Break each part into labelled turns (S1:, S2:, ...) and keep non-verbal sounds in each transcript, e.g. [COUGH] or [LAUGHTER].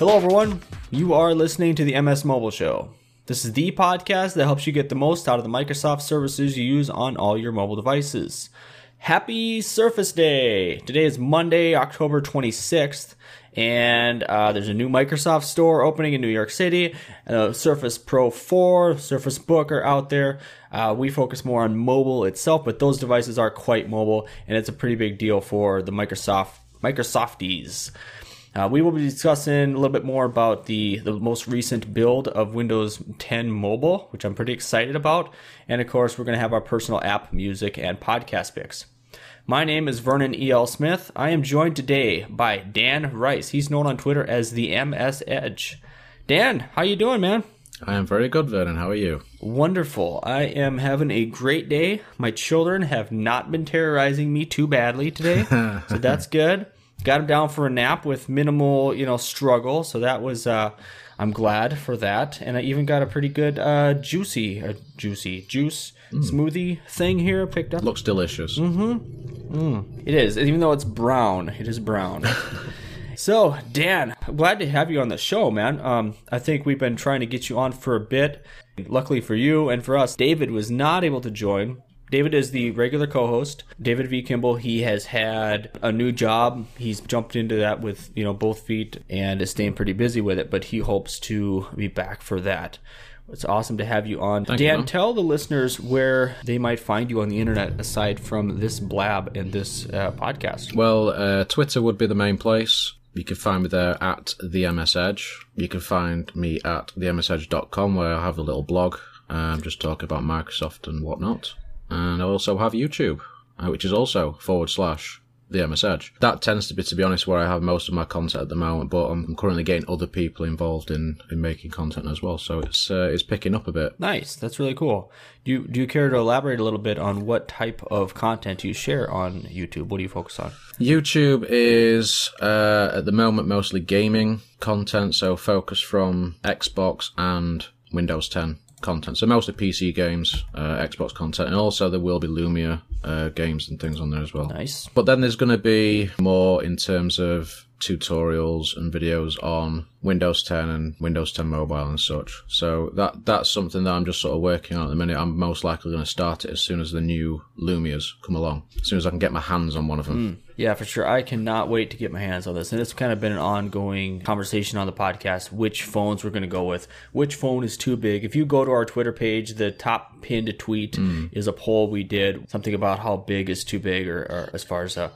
S1: Hello, everyone. You are listening to the MS Mobile Show. This is the podcast that helps you get the most out of the Microsoft services you use on all your mobile devices. Happy Surface Day! Today is Monday, October 26th, and uh, there's a new Microsoft store opening in New York City. Uh, Surface Pro 4, Surface Book are out there. Uh, we focus more on mobile itself, but those devices are quite mobile, and it's a pretty big deal for the Microsoft Microsofties. Uh, we will be discussing a little bit more about the, the most recent build of Windows 10 Mobile, which I'm pretty excited about. And of course, we're going to have our personal app, music, and podcast picks. My name is Vernon E.L. Smith. I am joined today by Dan Rice. He's known on Twitter as the MS Edge. Dan, how you doing, man?
S2: I am very good, Vernon. How are you?
S1: Wonderful. I am having a great day. My children have not been terrorizing me too badly today, [LAUGHS] so that's good got him down for a nap with minimal, you know, struggle. So that was, uh, I'm glad for that. And I even got a pretty good, uh, juicy, uh, juicy juice mm. smoothie thing here picked up.
S2: Looks delicious.
S1: Mm-hmm. Mm. It is, even though it's brown. It is brown. [LAUGHS] so, Dan, glad to have you on the show, man. Um, I think we've been trying to get you on for a bit. Luckily for you and for us, David was not able to join David is the regular co-host. David V. Kimball, he has had a new job. He's jumped into that with, you know, both feet and is staying pretty busy with it, but he hopes to be back for that. It's awesome to have you on.
S2: Thank
S1: Dan,
S2: you,
S1: tell the listeners where they might find you on the internet aside from this blab and this uh, podcast.
S2: Well, uh, Twitter would be the main place. You can find me there at the MS Edge. You can find me at themsedge.com where I have a little blog, um, just talk about Microsoft and whatnot and I also have YouTube, uh, which is also forward slash the MS Edge. That tends to be, to be honest, where I have most of my content at the moment. But I'm currently getting other people involved in, in making content as well, so it's uh, it's picking up a bit.
S1: Nice, that's really cool. Do you, do you care to elaborate a little bit on what type of content you share on YouTube? What do you focus on?
S2: YouTube is uh, at the moment mostly gaming content, so focus from Xbox and Windows 10 content. So mostly PC games, uh, Xbox content, and also there will be Lumia uh, games and things on there as well.
S1: Nice.
S2: But then there's going to be more in terms of tutorials and videos on Windows 10 and Windows 10 Mobile and such. So that that's something that I'm just sort of working on at the minute. I'm most likely going to start it as soon as the new Lumias come along, as soon as I can get my hands on one of them.
S1: Mm. Yeah, for sure. I cannot wait to get my hands on this. And it's kind of been an ongoing conversation on the podcast which phones we're going to go with. Which phone is too big? If you go to our Twitter page, the top pinned tweet mm. is a poll we did, something about how big is too big, or, or as far as a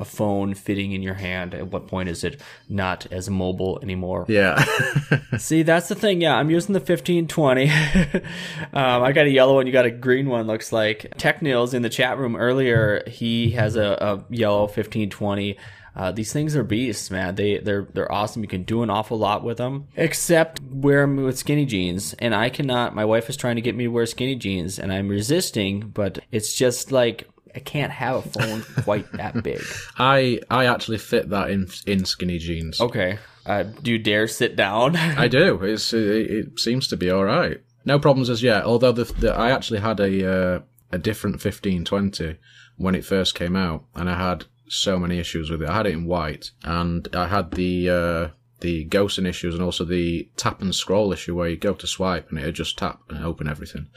S1: a phone fitting in your hand? At what point is it not as mobile anymore?
S2: Yeah. [LAUGHS]
S1: See, that's the thing. Yeah, I'm using the 1520. [LAUGHS] um, I got a yellow one. You got a green one. Looks like Tech Nils in the chat room earlier. He has a, a yellow 1520. Uh, these things are beasts, man. They they're they're awesome. You can do an awful lot with them, except wear them with skinny jeans. And I cannot. My wife is trying to get me to wear skinny jeans, and I'm resisting. But it's just like I can't have a phone quite that big. [LAUGHS]
S2: I I actually fit that in in skinny jeans.
S1: Okay. Uh, do you dare sit down?
S2: I do. It's it, it, seems to be all right. No problems as yet. Although the, the I actually had a uh, a different fifteen twenty when it first came out, and I had so many issues with it. I had it in white, and I had the uh, the ghosting issues and also the tap and scroll issue where you go to swipe and it just tap and open everything.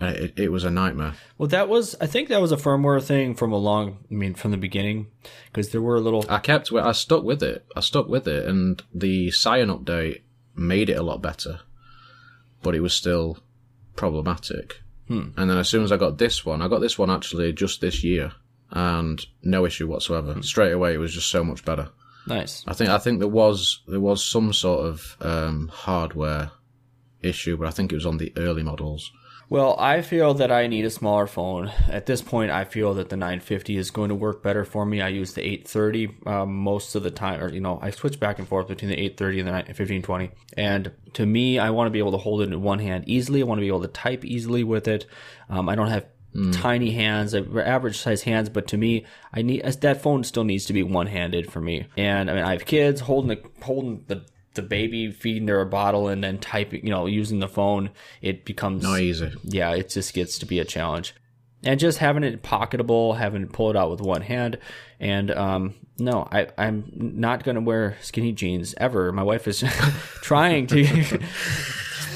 S2: Uh, it, it was a nightmare.
S1: Well, that was, I think that was a firmware thing from a long, I mean, from the beginning, because there were a little.
S2: I kept, I stuck with it. I stuck with it, and the Cyan update made it a lot better, but it was still problematic.
S1: Hmm.
S2: And then as soon as I got this one, I got this one actually just this year, and no issue whatsoever. Hmm. Straight away, it was just so much better.
S1: Nice.
S2: I think I think there was there was some sort of um, hardware issue, but I think it was on the early models
S1: well, I feel that I need a smaller phone. At this point, I feel that the 950 is going to work better for me. I use the 830 um, most of the time, or you know, I switch back and forth between the 830 and the 1520. And to me, I want to be able to hold it in one hand easily. I want to be able to type easily with it. Um, I don't have Mm. tiny hands, average size hands, but to me, I need that phone still needs to be one handed for me. And I mean, I have kids holding the holding the the baby feeding their bottle and then typing, you know, using the phone, it becomes
S2: not easy.
S1: Yeah, it just gets to be a challenge. and just having it pocketable, having it pull it out with one hand. And um, no, I, I'm not going to wear skinny jeans ever. My wife is [LAUGHS] trying to. [LAUGHS]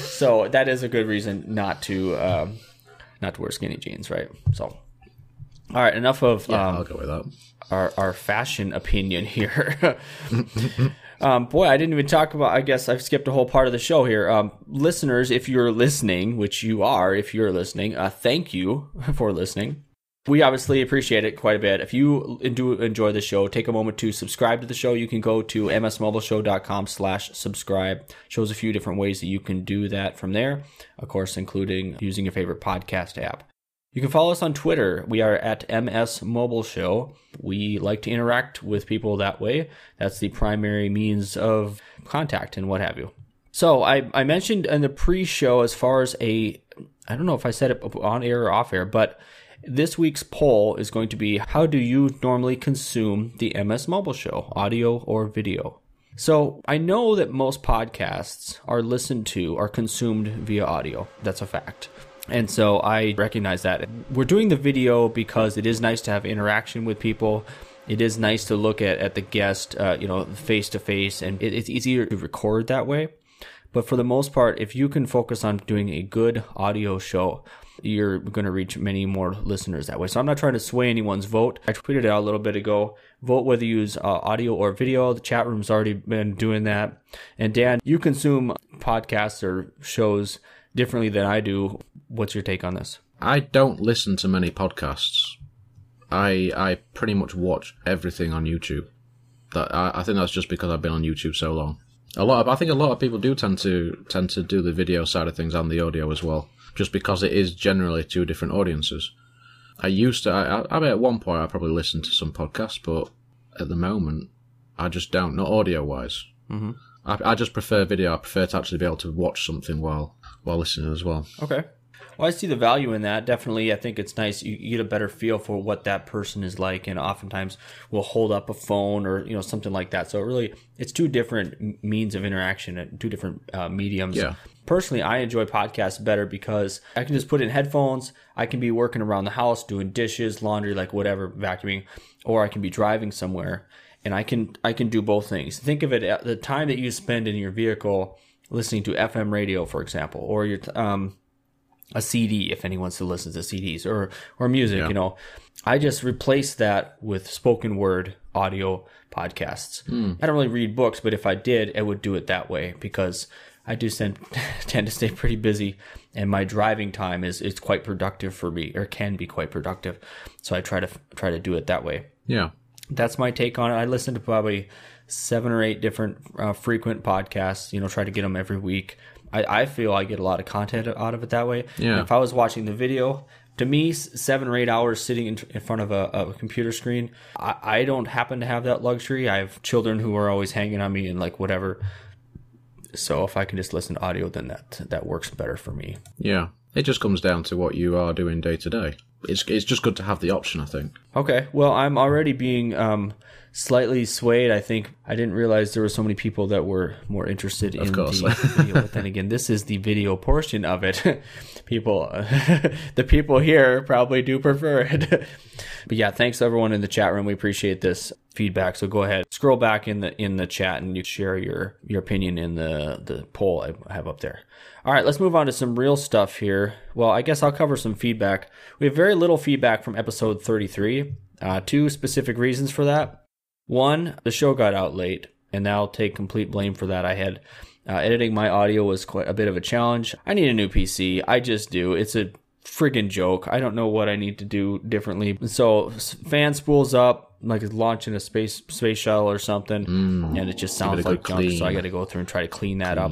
S1: so that is a good reason not to um, not to wear skinny jeans, right? So, all right, enough of
S2: Yeah,
S1: um,
S2: I'll go with that.
S1: our our fashion opinion here. [LAUGHS] um, boy, I didn't even talk about. I guess I've skipped a whole part of the show here. Um, listeners, if you're listening, which you are, if you're listening, uh, thank you [LAUGHS] for listening. We obviously appreciate it quite a bit. If you do enjoy the show, take a moment to subscribe to the show. You can go to msmobileshow.com slash subscribe. Shows a few different ways that you can do that from there. Of course, including using your favorite podcast app. You can follow us on Twitter. We are at MS Mobile Show. We like to interact with people that way. That's the primary means of contact and what have you. So I, I mentioned in the pre-show as far as a, I don't know if I said it on air or off air, but this week's poll is going to be how do you normally consume the MS Mobile Show, audio or video? So I know that most podcasts are listened to, are consumed via audio. That's a fact. And so I recognize that. We're doing the video because it is nice to have interaction with people. It is nice to look at, at the guest, uh, you know, face to face, and it, it's easier to record that way. But for the most part, if you can focus on doing a good audio show, you're going to reach many more listeners that way. So I'm not trying to sway anyone's vote. I tweeted it out a little bit ago. Vote whether you use uh, audio or video. The chat room's already been doing that. And Dan, you consume podcasts or shows differently than I do. What's your take on this?
S2: I don't listen to many podcasts. I I pretty much watch everything on YouTube. That I, I think that's just because I've been on YouTube so long. A lot of I think a lot of people do tend to tend to do the video side of things and the audio as well, just because it is generally two different audiences. I used to. I, I mean, at one point I probably listened to some podcasts, but at the moment I just don't. Not audio wise. Mm-hmm. I, I just prefer video. I prefer to actually be able to watch something while while listening as well.
S1: Okay. Well, I see the value in that. Definitely, I think it's nice. You, you get a better feel for what that person is like, and oftentimes we'll hold up a phone or you know something like that. So it really, it's two different means of interaction and two different uh, mediums.
S2: Yeah.
S1: Personally, I enjoy podcasts better because I can just put in headphones. I can be working around the house, doing dishes, laundry, like whatever, vacuuming, or I can be driving somewhere, and I can I can do both things. Think of it at the time that you spend in your vehicle listening to FM radio, for example, or your um, a CD if anyone still listens to CDs or or music.
S2: Yeah.
S1: You know, I just replace that with spoken word audio podcasts. I don't really read books, but if I did, I would do it that way because I do tend, [LAUGHS] tend to stay pretty busy, and my driving time is is quite productive for me, or can be quite productive. So I try to try to do it that way
S2: Yeah.
S1: That's my take on it. I listen to probably seven or eight different uh, frequent podcasts. You know, try to get them every week. I, I feel I get a lot of content out of it that way.
S2: Yeah.
S1: And if I was watching the video, to me, seven or eight hours sitting in, in front of a, a computer screen, I, I don't happen to have that luxury. I have children who are always hanging on me and like whatever. So if I can just listen to audio, then that that works better for me.
S2: Yeah. It just comes down to what you are doing day to day. It's it's just good to have the option, I think.
S1: Okay. Well, I'm already being um, slightly swayed. I think I didn't realize there were so many people that were more interested in
S2: course.
S1: the video. But then again, this is the video portion of it. [LAUGHS] people, [LAUGHS] the people here probably do prefer it. [LAUGHS] but yeah, thanks everyone in the chat room. We appreciate this feedback. So go ahead, scroll back in the in the chat, and you share your your opinion in the the poll I have up there. All right, let's move on to some real stuff here. Well, I guess I'll cover some feedback. We have very little feedback from episode 33. Uh, two specific reasons for that. One, the show got out late, and I'll take complete blame for that. I had uh, editing my audio was quite a bit of a challenge. I need a new PC. I just do. It's a friggin' joke. I don't know what I need to do differently. So fan spools up, like it's launching a space space shuttle or something, and it just sounds like junk. So I got to go through and try to clean that up,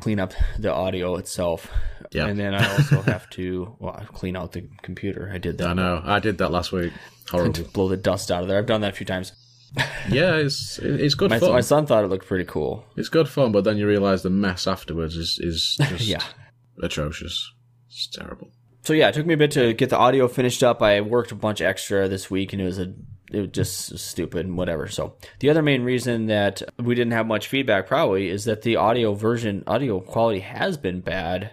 S1: clean up the audio itself.
S2: Yeah.
S1: And then I also have to well clean out the computer. I did that.
S2: I know. I did that last week. Horrible.
S1: to [LAUGHS] blow the dust out of there. I've done that a few times. [LAUGHS]
S2: yeah, it's it's good
S1: My,
S2: fun.
S1: my son thought it looked pretty cool.
S2: It's good fun, but then you realise the mess afterwards is is [LAUGHS] just
S1: Yeah.
S2: atrocious. It's terrible.
S1: So yeah, it took me a bit to get the audio finished up. I worked a bunch extra this week, and it was a it was just stupid and whatever. So the other main reason that we didn't have much feedback probably is that the audio version, audio quality has been bad.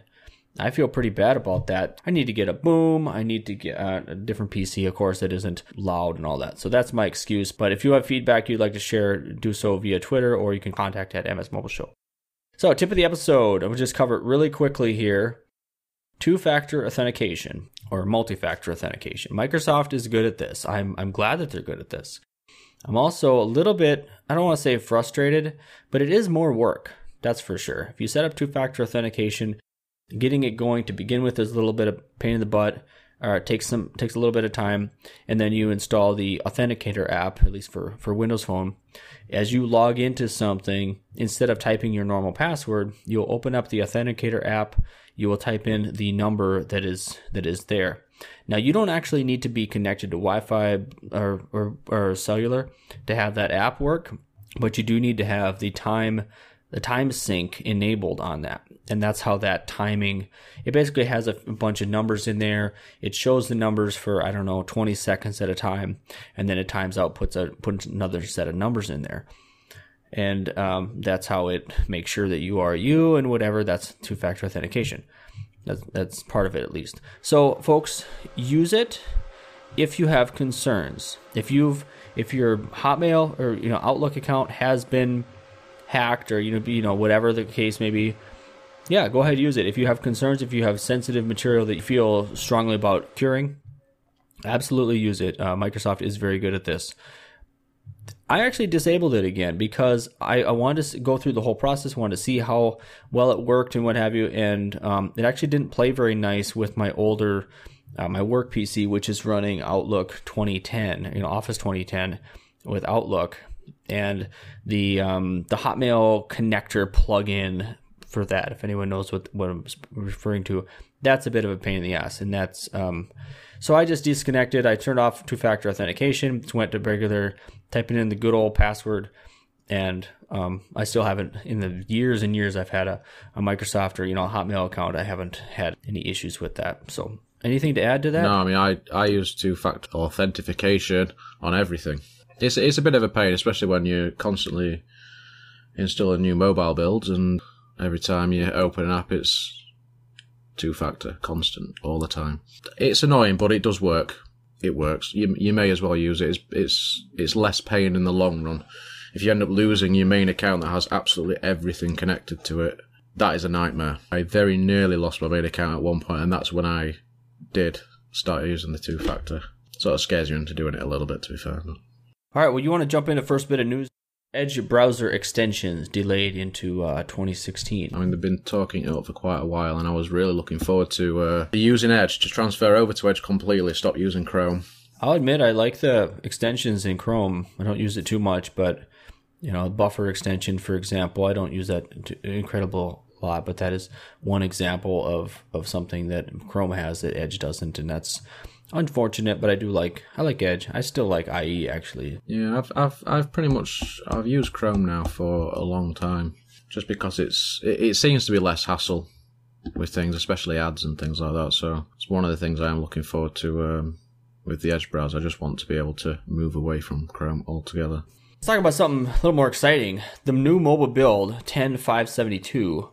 S1: I feel pretty bad about that. I need to get a boom. I need to get uh, a different PC, of course, that isn't loud and all that. So that's my excuse. But if you have feedback you'd like to share, do so via Twitter or you can contact at MS Mobile Show. So, tip of the episode, I will just cover it really quickly here. Two factor authentication or multi factor authentication. Microsoft is good at this. I'm, I'm glad that they're good at this. I'm also a little bit, I don't want to say frustrated, but it is more work. That's for sure. If you set up two factor authentication, getting it going to begin with is a little bit of pain in the butt it takes some takes a little bit of time and then you install the authenticator app at least for for windows phone. As you log into something instead of typing your normal password you'll open up the authenticator app. You will type in the number that is that is there. Now you don't actually need to be connected to wi-fi or, or, or cellular to have that app work but you do need to have the time the time sync enabled on that. And that's how that timing, it basically has a bunch of numbers in there. It shows the numbers for, I don't know, 20 seconds at a time. And then it times out, puts a, puts another set of numbers in there. And um, that's how it makes sure that you are you and whatever. That's two factor authentication. That's, that's part of it at least. So folks, use it if you have concerns. If you've, if your Hotmail or, you know, Outlook account has been hacked or you know you know whatever the case may be yeah go ahead use it. If you have concerns if you have sensitive material that you feel strongly about curing absolutely use it. Uh, microsoft is very good at this. I actually disabled it again because I, I, wanted to go through the whole process, wanted to see how well it worked and what have you, and um, it actually didn't play very nice with my older, uh, my work PC, which is running Outlook 2010, you know, Office 2010 with Outlook, and the um, the Hotmail connector plugin for that. If anyone knows what what I'm referring to, that's a bit of a pain in the ass, and that's um, so I just disconnected. I turned off two factor authentication, went to regular typing in the good old password, and um, I still haven't in the years and years I've had a, a Microsoft or you know a Hotmail account. I haven't had any issues with that. So anything to add to that?
S2: No, I mean I I use two factor authentication on everything. It's it's a bit of a pain, especially when you're constantly installing new mobile builds, and every time you open an app, it's two factor, constant, all the time. It's annoying, but it does work. It works. You you may as well use it. It's it's it's less pain in the long run. If you end up losing your main account that has absolutely everything connected to it, that is a nightmare. I very nearly lost my main account at one point, and that's when I did start using the two factor. Sort of scares you into doing it a little bit, to be fair.
S1: All right, well, you want to jump into first bit of news? Edge browser extensions delayed into uh, 2016.
S2: I mean, they've been talking it up for quite a while, and I was really looking forward to uh, using Edge to transfer over to Edge completely, stop using Chrome.
S1: I'll admit I like the extensions in Chrome. I don't use it too much, but you know, buffer extension, for example, I don't use that incredible lot, but that is one example of of something that Chrome has that Edge doesn't, and that's unfortunate, but I do like I like Edge. I still like IE actually.
S2: Yeah, I've I've I've pretty much I've used Chrome now for a long time, just because it's it, it seems to be less hassle with things, especially ads and things like that. So it's one of the things I am looking forward to um, with the Edge browser. I just want to be able to move away from Chrome altogether.
S1: Let's talk about something a little more exciting. The new mobile build 10572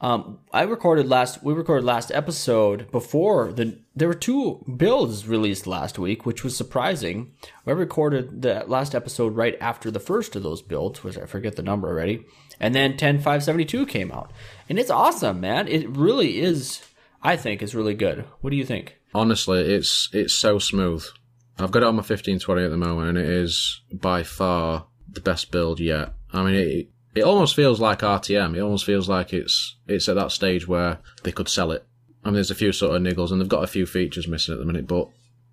S1: um, I recorded last. We recorded last episode before the. There were two builds released last week, which was surprising. I recorded the last episode right after the first of those builds, which I forget the number already. And then 10572 came out, and it's awesome, man. It really is. I think is really good. What do you think?
S2: Honestly, it's it's so smooth. I've got it on my 1520 at the moment, and it is by far the best build yet. I mean, it, it almost feels like RTM. It almost feels like it's it's at that stage where they could sell it. I mean, there's a few sort of niggles, and they've got a few features missing at the minute, but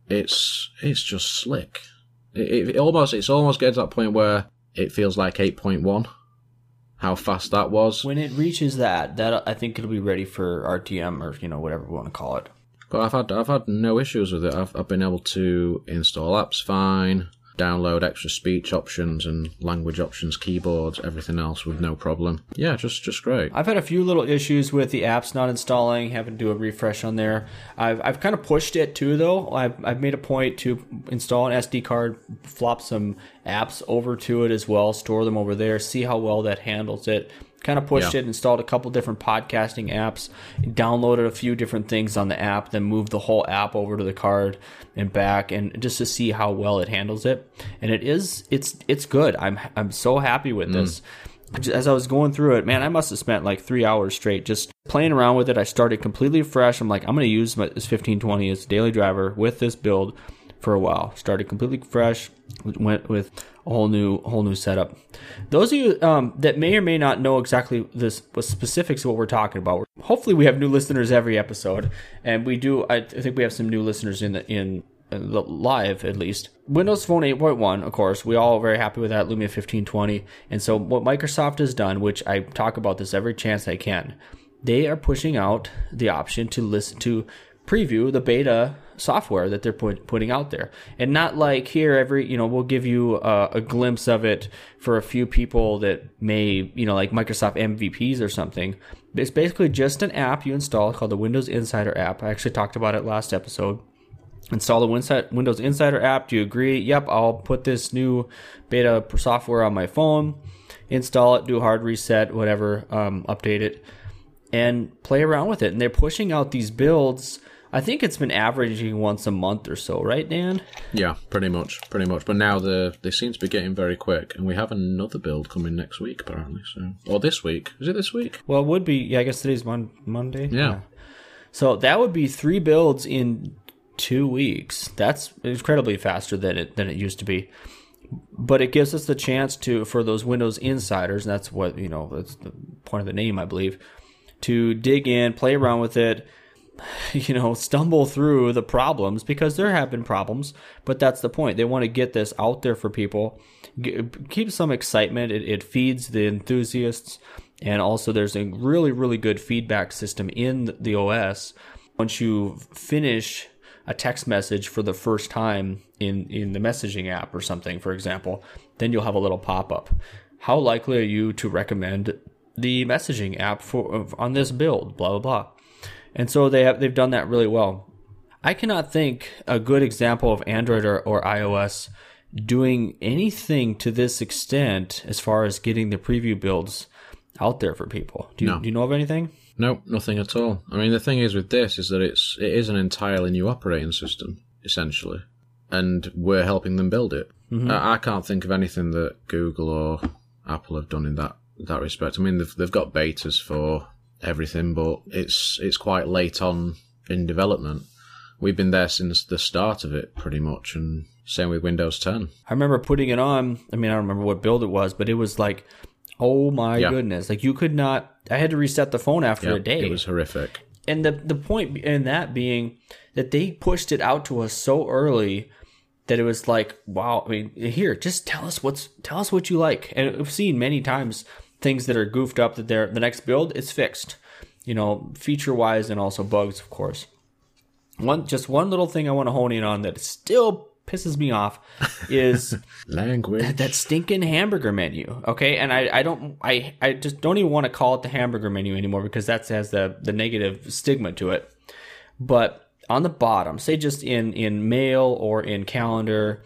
S2: it's it's just slick. It, it almost it's almost getting to that point where it feels like 8.1. How fast that was.
S1: When it reaches that, that I think it'll be ready for RTM or you know whatever we want to call it.
S2: But I've had I've had no issues with it. I've I've been able to install apps fine download extra speech options and language options, keyboards, everything else with no problem. Yeah, just just great.
S1: I've had a few little issues with the apps not installing, having to do a refresh on there. I've, I've kind of pushed it too, though. I've, I've made a point to install an SD card, flop some apps over to it as well, store them over there, see how well that handles it kind of pushed
S2: Yeah.
S1: it, installed a couple different podcasting apps, downloaded a few different things on the app, then moved the whole app over to the card and back, and just to see how well it handles it. And it is, it's, it's good. I'm, I'm so happy with mm. this. As I was going through it, man, I must have spent like three hours straight just playing around with it. I started completely fresh. I'm like, I'm going to use my, this 1520 as a daily driver with this build for a while. Started completely fresh. Went with a whole new whole new setup. Those of you um, that may or may not know exactly this what specifics of what we're talking about. Hopefully, we have new listeners every episode, and we do. I think we have some new listeners in the in the live at least. Windows Phone 8.1, of course, we all are very happy with that Lumia 1520. And so what Microsoft has done, which I talk about this every chance I can, they are pushing out the option to listen to preview the beta software that they're put, putting out there and not like here every you know we'll give you a, a glimpse of it for a few people that may you know like microsoft mvps or something it's basically just an app you install called the windows insider app i actually talked about it last episode install the Windows Insider app. Do you agree? Yep, I'll put this new beta software on my phone, install it, do a hard reset, whatever, um, update it, and play around with it. And they're pushing out these builds. I think it's been averaging once a month or so, right, Dan?
S2: Yeah, pretty much, pretty much. But now the they seem to be getting very quick, and we have another build coming next week apparently. So, or this week? Is it this week?
S1: Well, it would be. Yeah, I guess today's Mon- Monday.
S2: Yeah.
S1: So that would be three builds in two weeks. That's incredibly faster than it than it used to be. But it gives us the chance to for those Windows insiders, and that's what you know. That's the point of the name, I believe, to dig in, play around with it. [LAUGHS] You know, stumble through the problems because there have been problems, but that's the point. They want to get this out there for people, G- keep some excitement. It, it feeds the enthusiasts, and also there's a really, really good feedback system in the OS. Once you finish a text message for the first time in, in the messaging app or something, for example, then you'll have a little pop up. How likely are you to recommend the messaging app for on this build? Blah blah blah. And so they have they've done that really well. I cannot think a good example of Android or, or iOS doing anything to this extent as far as getting the preview builds out there for people. Do you,
S2: No.
S1: do you know of anything?
S2: No, nothing at all. I mean, the thing is with this is that it's it is an entirely new operating system essentially, and we're helping them build it. Mm-hmm. I, I can't think of anything that Google or Apple have done in that that respect. I mean, they've they've got betas for everything, but it's it's quite late on in development. We've been there since the start of it, pretty much, and same with Windows 10.
S1: I remember putting it on. I mean, I don't remember what build it was, but it was like, oh my
S2: Yeah.
S1: goodness! Like you could not. I had to reset the phone after
S2: Yeah,
S1: a day.
S2: it was horrific.
S1: and the the point in that being that they pushed it out to us so early that it was like, wow. I mean, here, just tell us what's tell us what you like. And I've seen many times things that are goofed up that they're the next build is fixed, you know, feature wise and also bugs, of course. One just one little thing I want to hone in on that still pisses me off [LAUGHS] is
S2: Language.
S1: that stinking hamburger menu. Okay, and I, I don't I, I just don't even want to call it the hamburger menu anymore because that has the the negative stigma to it. But on the bottom, say just in in mail or in calendar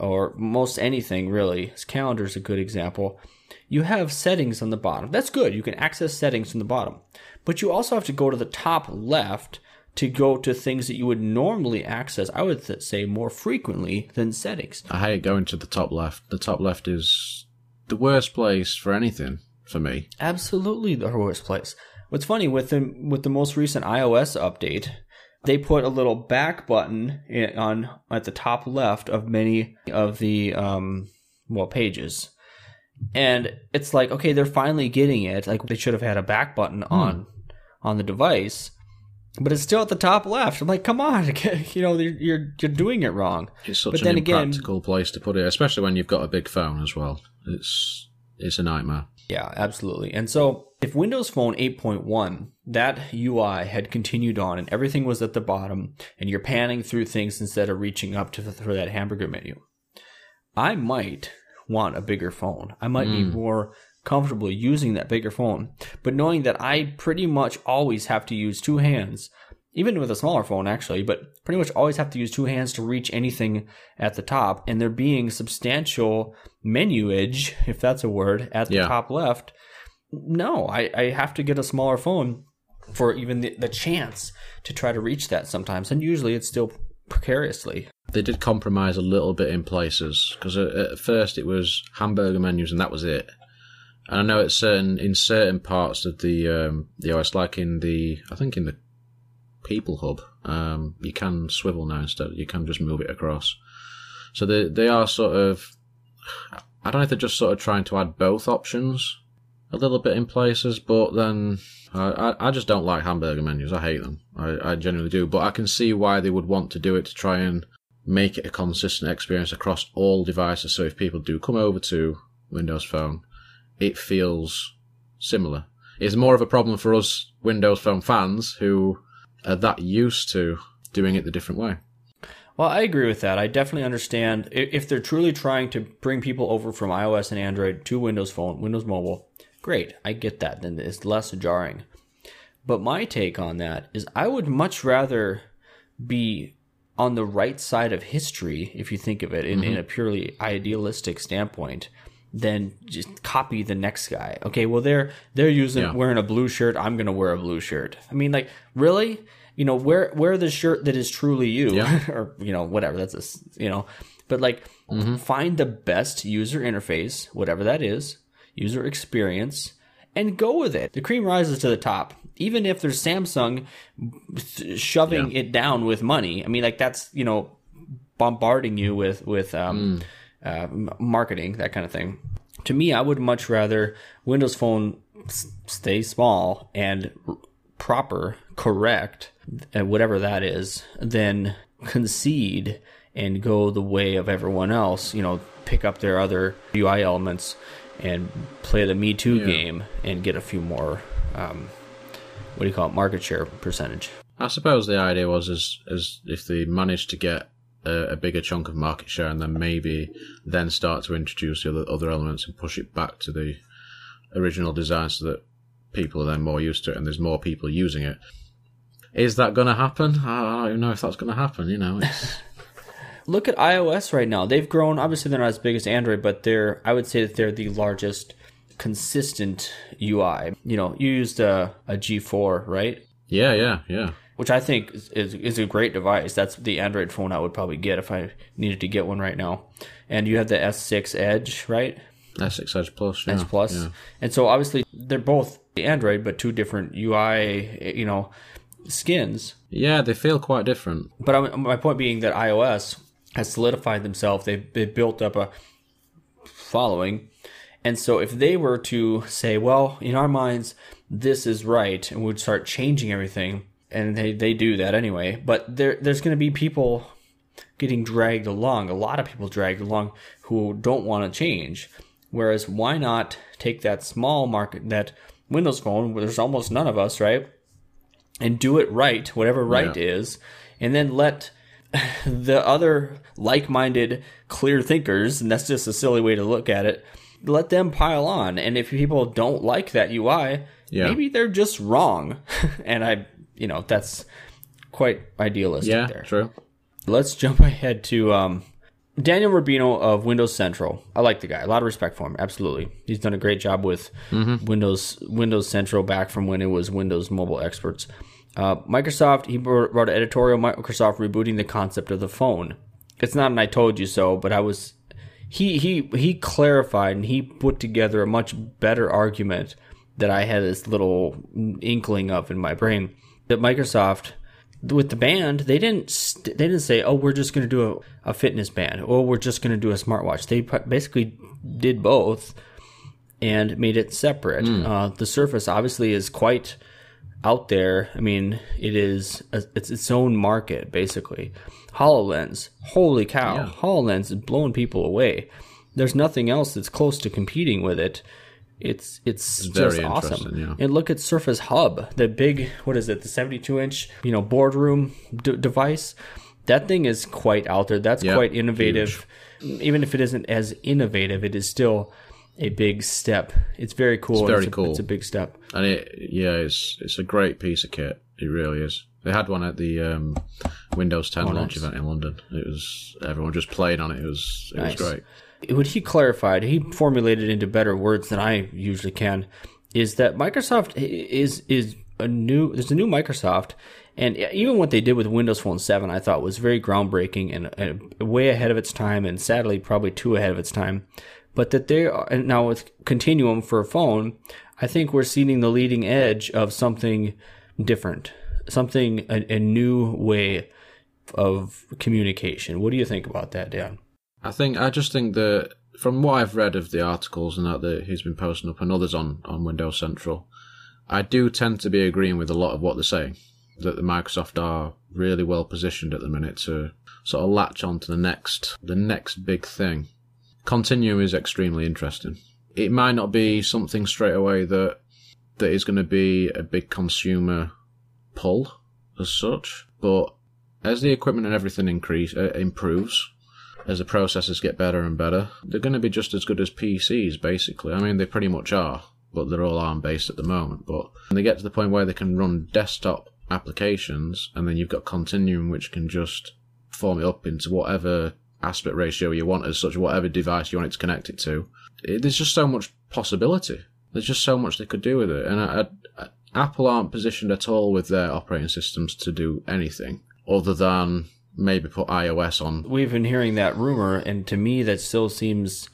S1: or most anything really, calendar is a good example. You have settings on the bottom. That's good. You can access settings from the bottom. But you also have to go to the top left to go to things that you would normally access, I would th- say more frequently than settings.
S2: I hate going to the top left. The top left is the worst place for anything for me.
S1: absolutely the worst place. What's funny with the with the most recent iOS update, they put a little back button i- on at the top left of many of the um well pages, and it's like okay, they're finally getting it. Like they should have had a back button hmm. on on the device. But it's still at the top left. I'm like, come on, [LAUGHS] you know, you're you're, you're doing it wrong.
S2: It's such
S1: But
S2: an
S1: then again-
S2: impractical place to put it, especially when you've got a big phone as well. It's it's a nightmare.
S1: Yeah, absolutely. And so if Windows Phone 8.1, that UI had continued on and everything was at the bottom and you're panning through things instead of reaching up to for that hamburger menu, I might want a bigger phone. I might be hmm. more comfortable using that bigger phone. But knowing that I pretty much always have to use two hands, even with a smaller phone actually, but pretty much always have to use two hands to reach anything at the top, and there being substantial menuage, [LAUGHS] if that's a word, at the
S2: Yeah.
S1: top left, no, I, I have to get a smaller phone for even the, the chance to try to reach that sometimes. And usually it's still precariously.
S2: They did compromise a little bit in places because at, at first it was hamburger menus and that was it. And I know it's certain in certain parts of the um, the OS, like in the I think in the People Hub, um, you can swivel now instead. You can just move it across. So they they are sort of I don't know if they're just sort of trying to add both options a little bit in places, but then I, I just don't like hamburger menus. I hate them. I, I genuinely do. But I can see why they would want to do it to try and make it a consistent experience across all devices. So if people do come over to Windows Phone, it feels similar. It's more of a problem for us Windows Phone fans who are that used to doing it the different way.
S1: Well, I agree with that. I definitely understand if they're truly trying to bring people over from iOS and Android to Windows Phone, Windows Mobile. Great, I get that. Then it's less jarring. But my take on that is I would much rather be on the right side of history, if you think of it in, mm-hmm. in a purely idealistic standpoint, then just copy the next guy. Okay, well they're they're using yeah. wearing a blue shirt. I'm gonna wear a blue shirt. I mean, like really, you know, wear wear the shirt that is truly you, yeah. [LAUGHS] or you know, whatever. That's a you know, but like mm-hmm. find the best user interface, whatever that is, user experience, and go with it. The cream rises to the top. Even if there's Samsung shoving yeah. it down with money, I mean, like that's you know bombarding you with with um, mm uh, marketing, that kind of thing. To me, I would much rather Windows Phone stay small and proper, correct, uh, whatever that is, than concede and go the way of everyone else. You know, pick up their other UI elements and play the Me Too yeah. game and get a few more. Um, what do you call it? Market share percentage.
S2: I suppose the idea was as as if they managed to get a, a, bigger chunk of market share and then maybe then start to introduce the other, other elements and push it back to the original design so that people are then more used to it and there's more people using it. Is that going to happen? I don't even know if that's going to happen. You know, [LAUGHS]
S1: look at iOS right now. They've grown. Obviously, they're not as big as Android, but they're. I would say that they're the largest consistent UI. You know, you used a, a G4, right?
S2: Yeah, yeah, yeah
S1: which I think is is a great device. That's the Android phone I would probably get if I needed to get one right now. And you have the S6 Edge, right?
S2: S6 Edge Plus, yeah.
S1: S Plus, yeah. and so obviously they're both Android, but two different UI, you know, skins.
S2: Yeah, they feel quite different.
S1: But I, my point being that iOS has solidified themselves. They've, they've built up a following, and so if they were to say, well, in our minds, this is right, and would start changing everything and they, they do that anyway. But there there's going to be people getting dragged along, a lot of people dragged along who don't want to change. Whereas why not take that small market, that Windows phone, where there's almost none of us, right? And do it right, whatever right yeah. is, and then let [LAUGHS] the other like-minded clear thinkers, and that's just a silly way to look at it, let them pile on. And if people don't like that UI, yeah. maybe they're just wrong. [LAUGHS] and I you know that's quite idealistic.
S2: Yeah,
S1: there.
S2: true.
S1: Let's jump ahead to um, Daniel Rubino of Windows Central. I like the guy. A lot of respect for him. Absolutely, he's done a great job with mm-hmm. Windows Windows Central back from when it was Windows Mobile Experts. Uh, Microsoft. He wrote an editorial. Microsoft rebooting the concept of the phone. It's not an "I told you so," but I was. He he he clarified and he put together a much better argument that I had this little inkling of in my brain that Microsoft with the band they didn't they didn't say oh we're just going to do a, a fitness band or we're just going to do a smartwatch they basically did both and made it separate mm. uh, the surface obviously is quite out there i mean it is a, it's its own market basically hololens holy cow yeah. hololens is blowing people away there's nothing else that's close to competing with it it's it's, it's just awesome. Yeah. And look at Surface Hub, the big what is it, the 72 inch you know boardroom d- device. That thing is quite out there. That's quite innovative. Huge. Even if it isn't as innovative, it is still a big step. It's very cool.
S2: It's very
S1: it's a,
S2: cool.
S1: It's a big step.
S2: And it yeah, it's it's a great piece of kit. It really is. They had one at the um, Windows 10 oh, launch nice. event in London. It was everyone just played on it. It was it nice. was great
S1: what he clarified, he formulated into better words than I usually can. is that Microsoft is is a new there's a new Microsoft and even what they did with Windows Phone 7 I thought was very groundbreaking and, and way ahead of its time and sadly probably too ahead of its time but that they are now with Continuum for a phone I think we're seeing the leading edge of something different something a, a new way of communication what do you think about that Dan
S2: I think I just think that from what I've read of the articles and that, that he's been posting up and others on, on Windows Central, I do tend to be agreeing with a lot of what they're saying. That the Microsoft are really well positioned at the minute to sort of latch on to the next the next big thing. Continuum is extremely interesting. It might not be something straight away that that is going to be a big consumer pull as such, but as the equipment and everything increase uh, improves, as the processors get better and better, they're going to be just as good as PCs, basically. I mean, they pretty much are, but they're all ARM based at the moment. But when they get to the point where they can run desktop applications, and then you've got Continuum, which can just form it up into whatever aspect ratio you want as such, whatever device you want it to connect it to. It, there's just so much possibility. There's just so much they could do with it. And I, I, Apple aren't positioned at all with their operating systems to do anything other than maybe put iOS on.
S1: We've been hearing that rumor, and to me, that still seems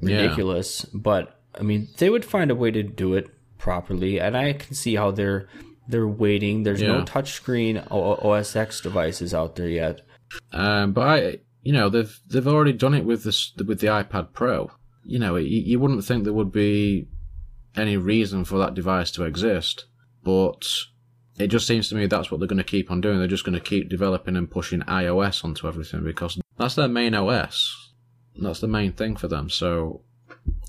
S1: ridiculous. Yeah. But I mean, they would find a way to do it properly, and I can see how they're they're waiting. There's yeah. no touchscreen OS X devices out there yet.
S2: Um, but I, you know, they've they've already done it with this with the iPad Pro. You know, you, you wouldn't think there would be any reason for that device to exist, but it just seems to me that's what they're going to keep on doing. They're just going to keep developing and pushing iOS onto everything because that's their main OS. That's the main thing for them. So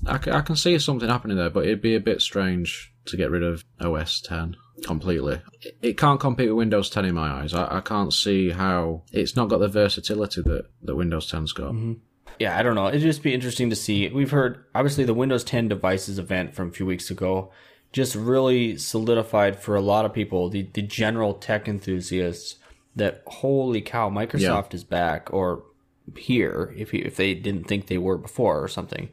S2: I, I can see something happening there, but it'd be a bit strange to get rid of OS 10 completely. It can't compete with Windows 10 in my eyes. I, I can't see how it's not got the versatility that, that Windows 10's got.
S1: Mm-hmm. Yeah, I don't know. It'd just be interesting to see. We've heard, obviously, the Windows 10 devices event from a few weeks ago just really solidified for a lot of people, the, the general tech enthusiasts, that holy cow, Microsoft yeah. is back or here if if they didn't think they were before or something,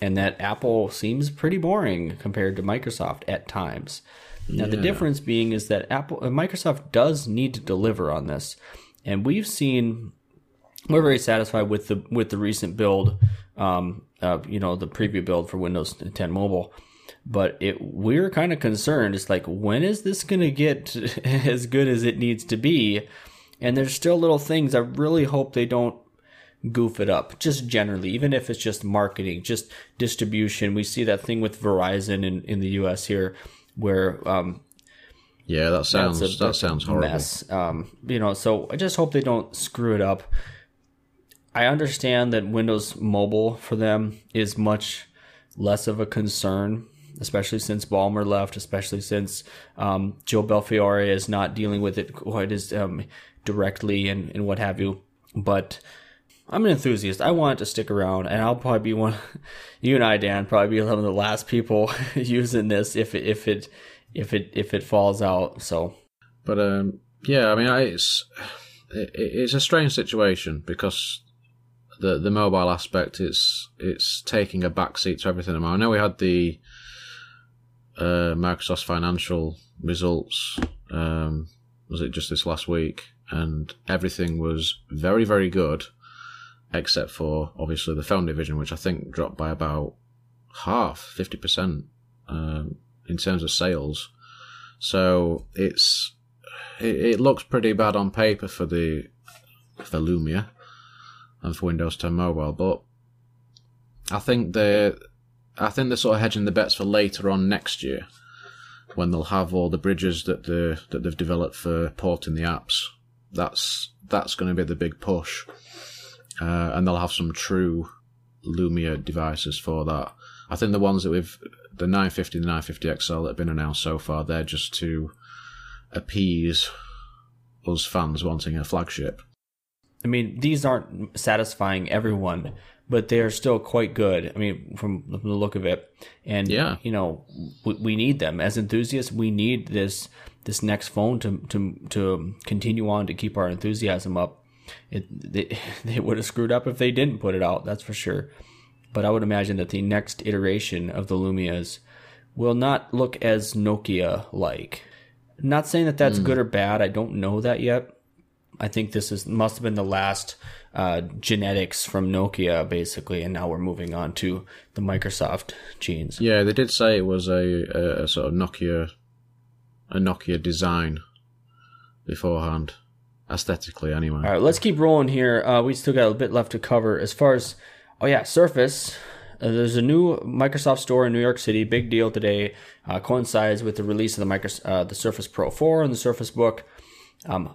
S1: and that Apple seems pretty boring compared to Microsoft at times. Now yeah. the difference being is that Apple uh, Microsoft does need to deliver on this, and we've seen we're very satisfied with the with the recent build, um, uh, you know, the preview build for Windows 10 Mobile but it we're kind of concerned. It's like when is this going to get [LAUGHS] as good as it needs to be? And there's still little things. I really hope they don't goof it up. Just generally, even if it's just marketing, just distribution. We see that thing with Verizon in in the U.S. here, where um,
S2: yeah, that sounds a, that sounds horrible.
S1: Mess. Um, you know, so I just hope they don't screw it up. I understand that Windows Mobile for them is much less of a concern especially since Ballmer left, especially since um, Joe Belfiore is not dealing with it quite as um, directly and, and what have you. But I'm an enthusiast. I want it to stick around, and I'll probably be one. [LAUGHS] You and I, Dan, probably be one of the last people [LAUGHS] using this if it if it if it if it falls out. So,
S2: but um, yeah, I mean, I, it's it, it's a strange situation because the the mobile aspect it's it's taking a backseat to everything. I know we had the uh, financial results. Um, was it just this last week? And everything was very, very good, except for obviously the film division, which I think dropped by about half, fifty percent, um, in terms of sales. So it's it, it, looks pretty bad on paper for the for Lumia and for Windows 10 Mobile, but I think they I think they're sort of hedging the bets for later on next year when they'll have all the bridges that they that they've developed for porting the apps. That's that's going to be the big push, uh, and they'll have some true Lumia devices for that. I think the ones that we've the 950 and the 950 XL that have been announced so far, they're just to appease us fans wanting a flagship.
S1: I mean, these aren't satisfying everyone but they are still quite good. I mean, from the look of it, and yeah, you know, we, we need them as enthusiasts. We need this this next phone to to to continue on to keep our enthusiasm up. It they, [LAUGHS] they would have screwed up if they didn't put it out. That's for sure. But I would imagine that the next iteration of the Lumias will not look as Nokia like. Not saying that that's good or bad. I don't know that yet. I think this is must have been the last uh, genetics from Nokia, basically, and now we're moving on to the Microsoft genes.
S2: Yeah, they did say it was a, a, a sort of Nokia, a Nokia design beforehand, aesthetically anyway.
S1: All right, let's keep rolling here. Uh, we still got a bit left to cover. As far as, oh yeah, Surface. Uh, there's a new Microsoft store in New York City. Big deal today. Uh, coincides with the release of the Micro, uh, the Surface Pro 4 and the Surface Book. Um,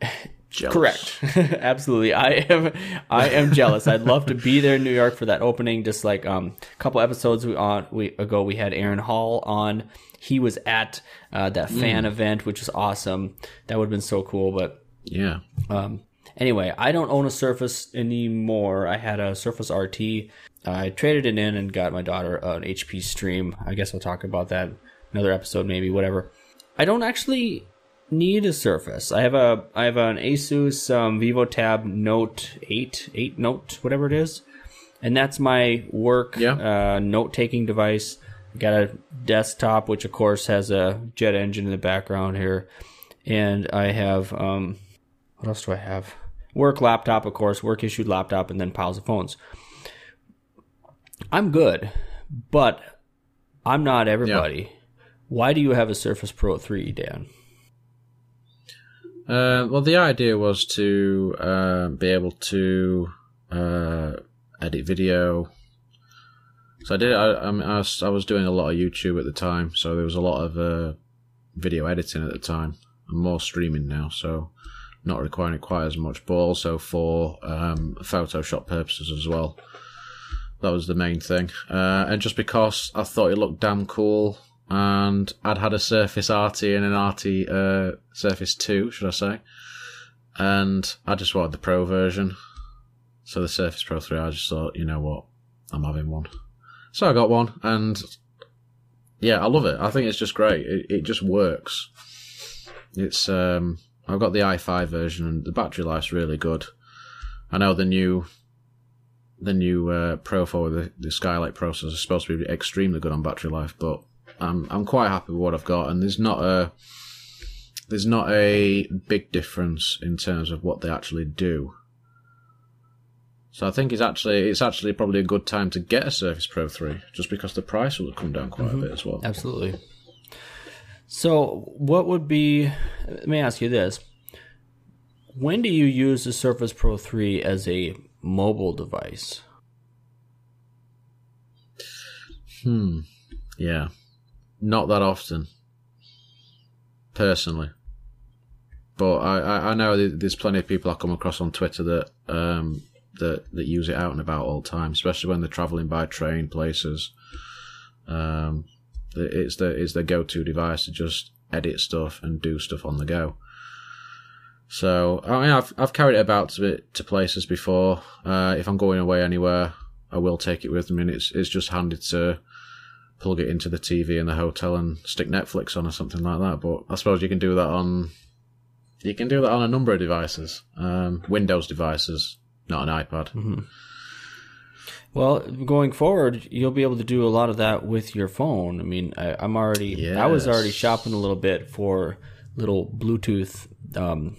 S1: [LAUGHS] correct, [LAUGHS] absolutely. I am, I am jealous. I'd love to be there in New York for that opening. Just like um, a couple episodes we on we ago, we had Aaron Hall on. He was at uh, that fan event, which was awesome. That would have been so cool, but
S2: Yeah.
S1: um, anyway, I don't own a Surface anymore. I had a Surface RT. I traded it in and got my daughter an HP Stream. I guess I'll talk about that another episode, maybe whatever. I don't actually need a Surface. I have a I have an Asus um, VivoTab Note Eight Eight Note whatever it is, and that's my work
S2: Yeah.
S1: uh, note taking device. I got a desktop, which of course has a jet engine in the background here, and I have um, what else do I have? Work laptop, of course, work issued laptop, and then piles of phones. I'm good, but I'm not everybody. Why do you have a Surface Pro 3, Dan?
S2: Uh, well, the idea was to uh, be able to uh, edit video. So I did. I, I, mean, I, was, I was doing a lot of YouTube at the time, so there was a lot of uh, video editing at the time. and more streaming now, so not requiring quite as much, but also for um, Photoshop purposes as well. That was the main thing, uh, and just because I thought it looked damn cool, and I'd had a Surface RT and an RT uh, Surface Two, should I say? And I just wanted the Pro version. So the Surface Pro Three, I just thought, you know what, I'm having one. So I got one, and yeah, I love it. I think it's just great. It it just works. It's um, I've got the i5 version, and the battery life's really good. I know the new the new uh, Pro 4 the, the Skylake processor is supposed to be extremely good on battery life, but I'm I'm quite happy with what I've got, and there's not a there's not a big difference in terms of what they actually do. So I think it's actually it's actually probably a good time to get a Surface Pro 3, just because the price will have come down quite a bit as well.
S1: Absolutely. So, what would be? Let me ask you this: When do you use the Surface Pro 3 as a mobile device?
S2: Hmm. Yeah. Not that often. Personally. But I, I, know there's plenty of people I come across on Twitter that um that, that use it out and about all the time, especially when they're travelling by train places. Um it's the it's their go to device to just edit stuff and do stuff on the go. So I mean, I've I've carried it about to to places before. Uh, if I'm going away anywhere, I will take it with me, and it's it's just handy to plug it into the TV in the hotel and stick Netflix on or something like that. But I suppose you can do that on you can do that on a number of devices, um, Windows devices, not an iPad.
S1: Well, going forward, you'll be able to do a lot of that with your phone. I mean, I, I'm already, I was already shopping a little bit for little Bluetooth, um,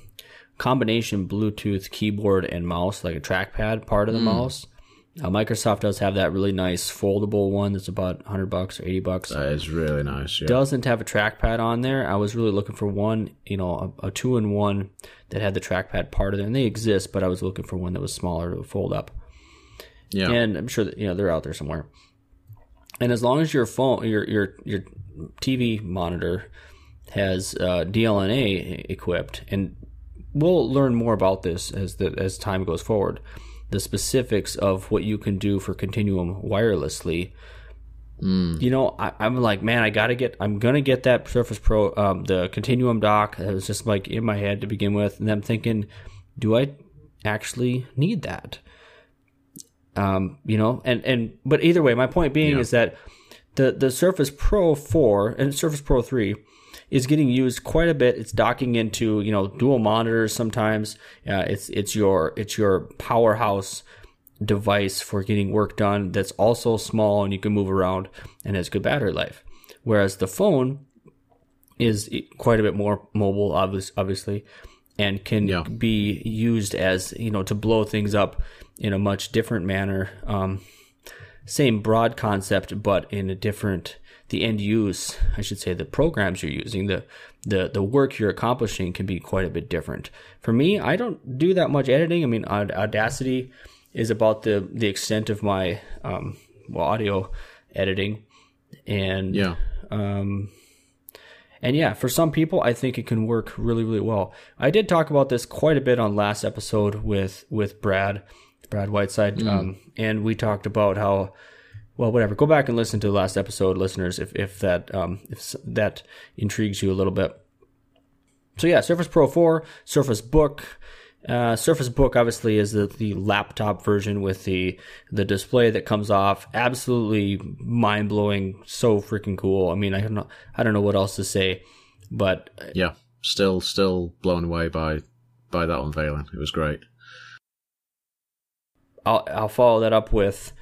S1: combination Bluetooth keyboard and mouse, like a trackpad part of the mouse. Uh, Microsoft does have that really nice foldable one that's about 100 bucks or 80 bucks.
S2: That is really nice. Yeah.
S1: Doesn't have a trackpad on there. I was really looking for one, you know, a, a two in one that had the trackpad part of it, and they exist, but I was looking for one that was smaller to fold up
S2: yeah.
S1: and I'm sure that you know they're out there somewhere. And as long as your phone, your your your TV monitor has uh, DLNA equipped, and we'll learn more about this as the as time goes forward. The specifics of what you can do for Continuum wirelessly. You know, I, I'm like, man, I gotta get, I'm gonna get that Surface Pro, um, the Continuum dock. That was just like in my head to begin with, and I'm thinking, do I actually need that? Um, you know, and and but either way, my point being is that the the Surface Pro 4 and Surface Pro 3 is getting used quite a bit. It's docking into you know dual monitors sometimes. Uh, it's it's your it's your powerhouse device for getting work done. That's also small and you can move around and has good battery life. whereas the phone is quite a bit more mobile, obviously, and can
S2: Yeah.
S1: be used as you know to blow things up in a much different manner. Um, same broad concept, but in a different the end use, I should say, the programs you're using, the the the work you're accomplishing can be quite a bit different. For me, I don't do that much editing. I mean, Audacity is about the the extent of my um, well, audio editing, and
S2: Yeah.
S1: um, and yeah, for some people, I think it can work really, really well. I did talk about this quite a bit on last episode with with Brad, Brad Whiteside, um, and we talked about how, well, whatever. Go back and listen to the last episode, listeners, if if that um, if that intrigues you a little bit. So yeah, Surface Pro 4, Surface Book. Uh, Surface Book obviously is the, the laptop version with the the display that comes off. Absolutely mind blowing, so freaking cool. I mean, I don't know, I don't know what else to say, but
S2: Yeah. Still, still blown away by by that unveiling. It was great.
S1: I'll I'll follow that up with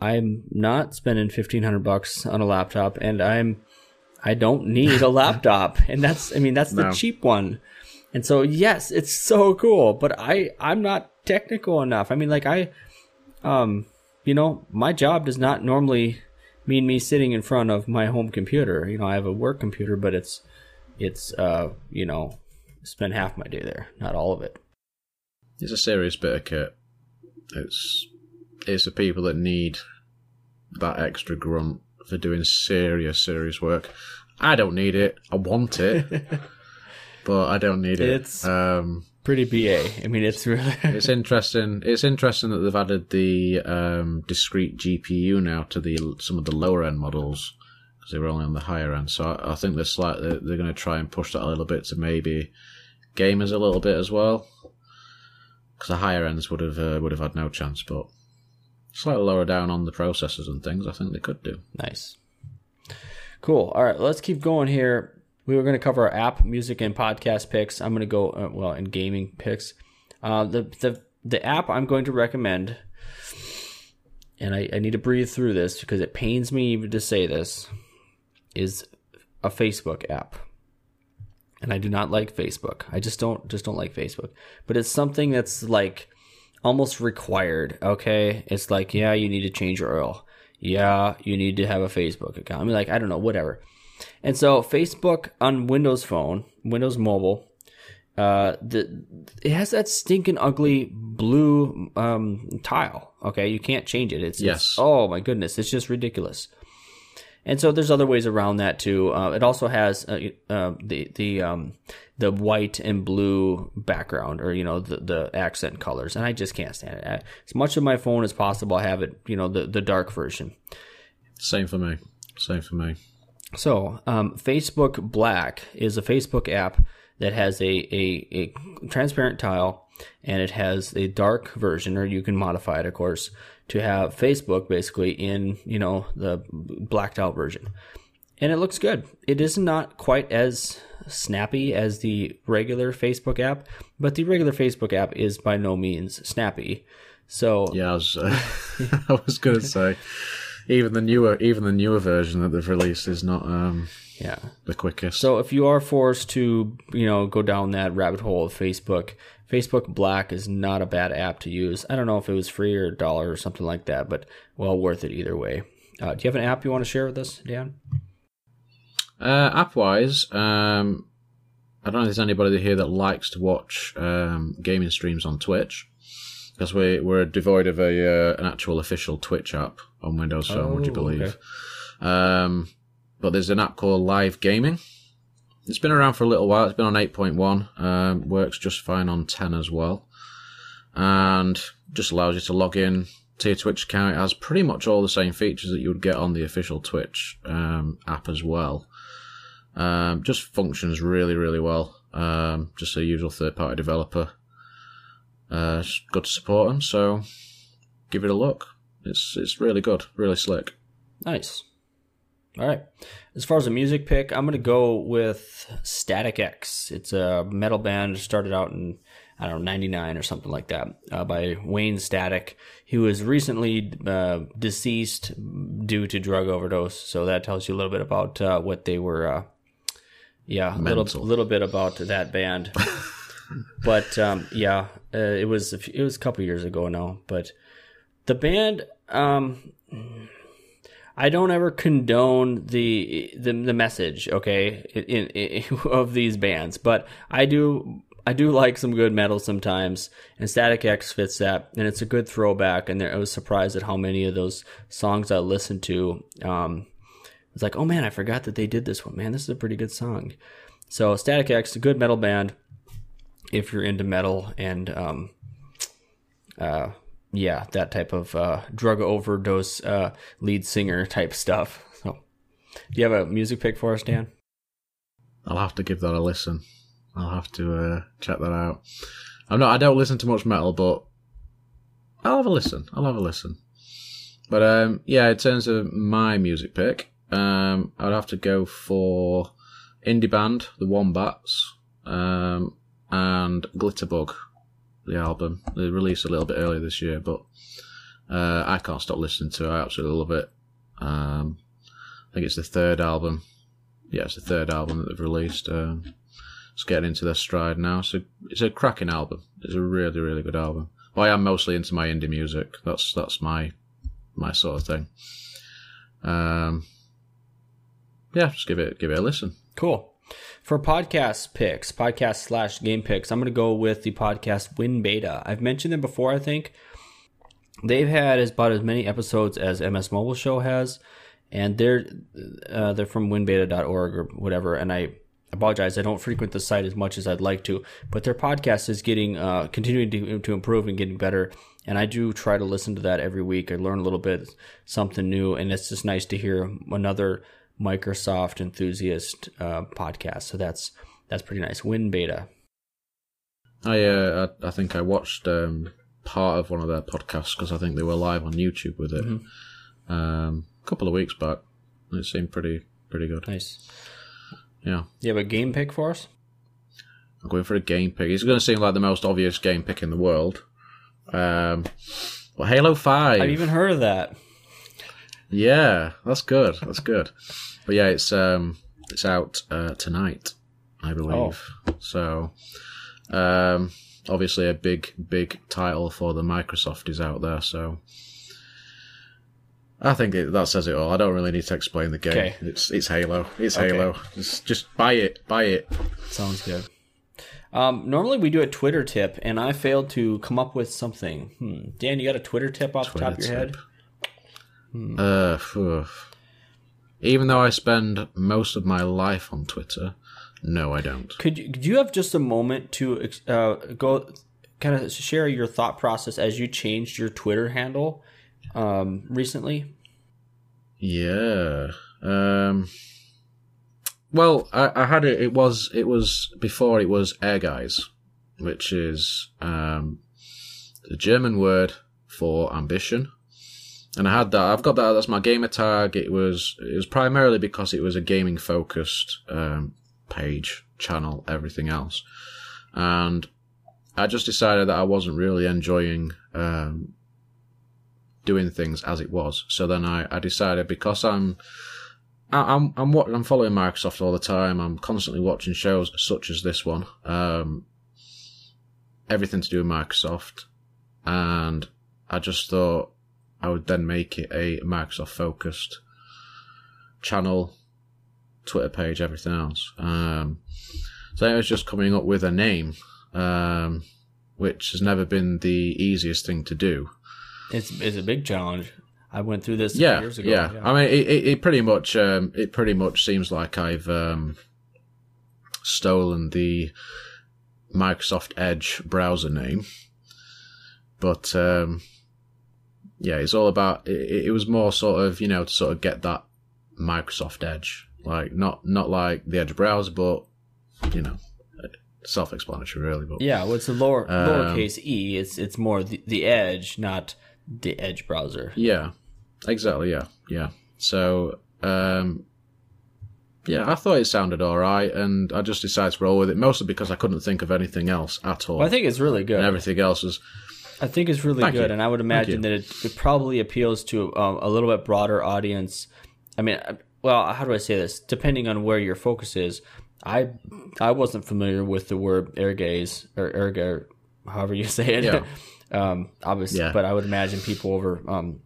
S1: I'm not spending fifteen hundred bucks on a laptop, and I'm I don't need a [LAUGHS] laptop, and that's I mean that's the
S2: No.
S1: cheap one, and so yes, it's so cool, but I I'm not technical enough. I mean, like I, um, you know, my job does not normally mean me sitting in front of my home computer. You know, I have a work computer, but it's it's uh you know spend half my day there, not all of it.
S2: It's a serious bit of kit. It's it's the people that need that extra grunt for doing serious, serious work. I don't need it. I want it, [LAUGHS] but I don't need it.
S1: It's-
S2: um,
S1: Pretty ba. I mean, it's really [LAUGHS]
S2: it's interesting. It's interesting that they've added the um, discrete GPU now to the some of the lower end models because they were only on the higher end. So I, I think they're slightly they're going to try and push that a little bit to maybe gamers a little bit as well. Because the higher ends would have uh, would have had no chance, but slightly lower down on the processors and things, I think they could do.
S1: Nice. Cool. All right, let's keep going here. We were going to cover our app, music, and podcast picks. I'm going to go uh, well in gaming picks. Uh, the the the app I'm going to recommend, and I, I need to breathe through this because it pains me even to say this, is a Facebook app. And I do not like Facebook. I just don't just don't like Facebook. But it's something that's like almost required. Okay, it's like yeah, you need to change your oil. Yeah, you need to have a Facebook account. I mean, like I don't know, whatever. And so Facebook on Windows Phone, Windows Mobile, uh, the it has that stinking ugly blue um, tile. Okay, you can't change it. It's,
S2: Yes.
S1: it's oh my goodness, it's just ridiculous. And so there's other ways around that too. Uh, it also has uh, uh, the the um, the white and blue background, or you know the the accent colors, and I just can't stand it. Uh, As much of my phone as possible, I have it, you know, the the dark version.
S2: Same for me. Same for me.
S1: So, um, Facebook Black is a Facebook app that has a, a, a transparent tile and it has a dark version, or you can modify it, of course, to have Facebook basically in, you know, the blacked out version. And it looks good. It is not quite as snappy as the regular Facebook app, but the regular Facebook app is by no means snappy. So,
S2: Yeah, I was, uh, [LAUGHS] I was to say, even the newer, even the newer version that they've released is not um,
S1: yeah.
S2: the quickest.
S1: So if you are forced to, you know, go down that rabbit hole of Facebook, Facebook Black is not a bad app to use. I don't know if it was free or a dollar or something like that, but well worth it either way. Uh, do you have an app you want to share with us, Dan?
S2: Uh, app wise, um, I don't know if there's anybody here that likes to watch um, gaming streams on Twitch because we we're devoid of a uh, an actual official Twitch app on Windows Phone. would you
S1: Oh,
S2: believe?
S1: okay.
S2: Um, but there's an app called Live Gaming. It's been around for a little while. It's been on 8.1. Um, works just fine on 10 as well, and just allows you to log in to your Twitch account. It has pretty much all the same features that you would get on the official Twitch um, app as well. Um, just functions really, really well. Um, just a usual third-party developer. Uh, good to support them, so give it a look. It's it's really good, really slick.
S1: Nice. All right. As far as a music pick, I'm going to go with Static X. It's a metal band. Started out in, I don't know, 99 or something like that, uh, by Wayne Static. He was recently uh, deceased due to drug overdose. So that tells you a little bit about uh, what they were. Uh, yeah, a little, little bit about that band. [LAUGHS] but um, yeah, uh, it was a few- it was a couple years ago now. But the band, um, I don't ever condone the the, the message, okay, in, in, [LAUGHS] of these bands, but I do I do like some good metal sometimes, and Static X fits that, and it's a good throwback. And there, I was surprised at how many of those songs I listened to. Um, it's like, oh man, I forgot that they did this one. Man, this is a pretty good song. So Static X, a good metal band if you're into metal and um, uh, yeah, that type of uh, drug overdose uh, lead singer type stuff. So, do you have a music pick for us, Dan?
S2: I'll have to give that a listen. I'll have to uh, check that out. I'm not. I don't listen to much metal, but I'll have a listen. I'll have a listen. But um, yeah, in terms of my music pick, um, I'd have to go for indie band, the Wombats, um, and Glitterbug, the album. They released a little bit earlier this year, but uh, I can't stop listening to it. I absolutely love it. Um, I think it's the third album. Yeah, it's the third album that they've released. Um, it's getting into their stride now. So it's a cracking album. It's a really, really good album. Well, I am mostly into my indie music. That's that's my my sort of thing. Um, yeah, just give it give it a listen.
S1: Cool. For podcast picks, podcast slash game picks, I'm going to go with the podcast Win Beta. I've mentioned them before, I think. They've had about as many episodes as MS Mobile Show has, and they're uh, they're from winbeta.org or whatever. And I apologize, I don't frequent the site as much as I'd like to, but their podcast is getting uh, continuing to, to improve and getting better. And I do try to listen to that every week. I learn a little bit something new, and it's just nice to hear another Microsoft enthusiast uh, podcast. So that's that's pretty nice. Win Beta.
S2: I uh, I, I think I watched um, part of one of their podcasts because I think they were live on YouTube with it um, a couple of weeks back. It seemed pretty pretty good.
S1: Nice.
S2: Yeah,
S1: You have a game pick for us?
S2: I'm going for a game pick. It's going to seem like the most obvious game pick in the world. Um, well, Halo Five.
S1: I've even heard of that.
S2: Yeah, that's good. That's good. But yeah, it's um it's out uh, tonight, I believe. Oh. So um obviously a big big title for the Microsoft is out there, so I think it, that says it all. I don't really need to explain the game.
S1: Okay.
S2: It's it's Halo. It's
S1: Okay.
S2: Halo. Just just buy it. Buy it.
S1: Sounds good. Um, normally we do a Twitter tip, and I failed to come up with something. Hmm. Dan, you got a Twitter tip off the top of your
S2: Twitter
S1: head?
S2: Tip. Uh, even though I spend most of my life on Twitter, no, I don't.
S1: Could you, could you have just a moment to uh, go kind of share your thought process as you changed your Twitter handle um, recently?
S2: Yeah. Um. Well, I, I had it. It was it was before it was Ehrgeiz, which is um, the German word for ambition. And I had that. I've got that. That's my gamer tag. It was it was primarily because it was a gaming focused um, page, channel, everything else, and I just decided that I wasn't really enjoying um, doing things as it was. So then I, I decided because I'm I'm I'm I'm following Microsoft all the time. I'm constantly watching shows such as this one. Um, everything to do with Microsoft, and I just thought I would then make it a Microsoft focused channel, Twitter page, everything else. Um, so I was just coming up with a name, um, which has never been the easiest thing to do.
S1: It's, it's a big challenge. I went through this
S2: yeah,
S1: years ago.
S2: Yeah. I mean, it, it, it pretty much, um, it pretty much seems like I've um, stolen the Microsoft Edge browser name, but um, yeah, it's all about. It, it was more sort of, you know, to sort of get that Microsoft Edge, like not not like the Edge browser, but you know, self-explanatory, really. But
S1: Yeah, well, it's a lower
S2: Um,
S1: lowercase e. It's it's more the, the Edge, not the Edge browser.
S2: Yeah, exactly. Yeah, yeah. So, um, yeah, I thought it sounded all right, and I just decided to roll with it, mostly because I couldn't think of anything else at all.
S1: Well, I think it's really good.
S2: and everything else was
S1: I think it's really
S2: Thank
S1: good,
S2: you.
S1: and I would imagine that it, it probably appeals to um, a little bit broader audience. I mean, well, how do I say this? Depending on where your focus is, I I wasn't familiar with the word ergaze or erga, however you [LAUGHS] say it.
S2: Yeah.
S1: um, obviously,
S2: Yeah.
S1: but I would imagine people over, um,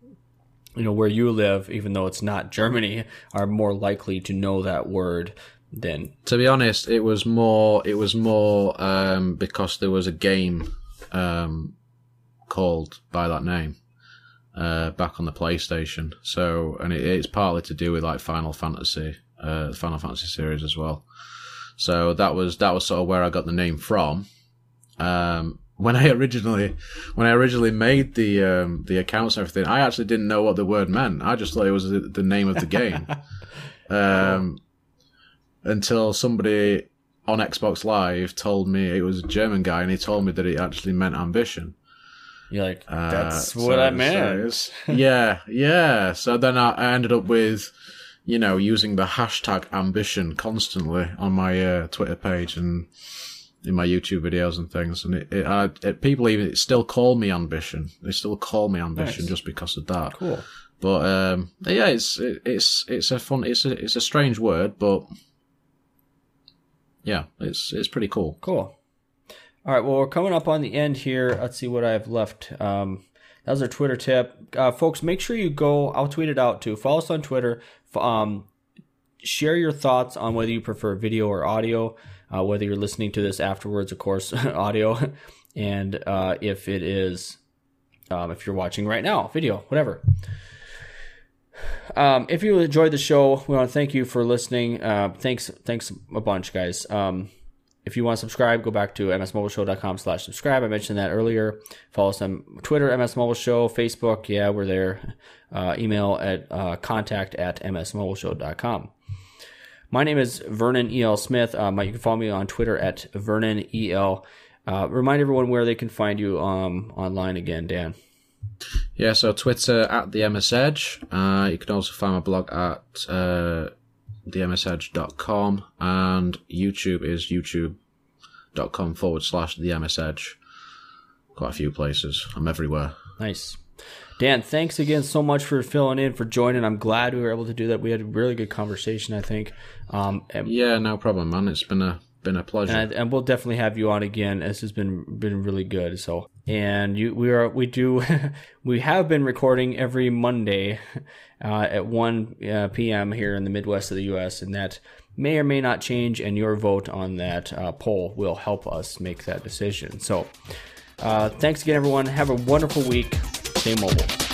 S1: you know, where you live, even though it's not Germany, are more likely to know that word than
S2: to be honest, it was more it was more um, because there was a game um, called by that name uh, back on the PlayStation. So, and it, it's partly to do with like Final Fantasy, uh, the Final Fantasy series as well. So that was that was sort of where I got the name from. Um, when I [LAUGHS] originally when I originally made the um, the accounts and everything, I actually didn't know what the word meant. I just thought it was the, the name of the game. [LAUGHS] um, until somebody on Xbox Live told me it was a German guy, and he told me that it actually meant ambition.
S1: You're like,
S2: Uh,
S1: that's
S2: so-
S1: what I
S2: so
S1: meant.
S2: it's- [LAUGHS] yeah, yeah. So then I, I ended up with, you know, using the hashtag ambition constantly on my uh, Twitter page and in my YouTube videos and things. And it, it, I, it people even still call me ambition. They still call me ambition
S1: Nice.
S2: just because of that.
S1: cool.
S2: But um, yeah, it's it, it's it's a fun. It's a it's a strange word, but yeah, it's it's pretty cool.
S1: Cool. All right. Well, we're coming up on the end here. Let's see what I've left. Um, that was our Twitter tip, uh, folks. Make sure you go. I'll tweet it out too. Follow us on Twitter. Um, share your thoughts on whether you prefer video or audio. Uh, whether you're listening to this afterwards, of course, [LAUGHS] audio, and uh, if it is, um, if you're watching right now, video, whatever. Um, if you enjoyed the show, we want to thank you for listening. Uh, thanks, thanks a bunch, guys. Um, if you want to subscribe, go back to msmobileshow.com slash subscribe. I mentioned that earlier. Follow us on Twitter, MS Mobile Show, Facebook. Yeah, we're there. Uh, email at uh, contact at msmobileshow.com. My name is Vernon E.L. Smith. Um, you can follow me on Twitter at Vernon E.L. Uh, remind everyone where they can find you um, online again, Dan.
S2: Yeah, so Twitter at the MS Edge. Uh, you can also find my blog at uh, themsedge.com and YouTube is youtube.com forward slash the MS Quite a few places. I'm everywhere.
S1: Nice. Dan, thanks again so much for filling in, for joining. I'm glad we were able to do that. We had a really good conversation, I think. Um, and,
S2: Yeah, no problem, man. It's been a been a pleasure.
S1: and, and we'll definitely have you on again. This has been been really good. So, and you, we are we do [LAUGHS] we have been recording every Monday [LAUGHS] uh, at one uh, p.m. here in the Midwest of the U.S. and that may or may not change. And your vote on that uh, poll will help us make that decision. So, uh, thanks again, everyone. Have a wonderful week. Stay mobile.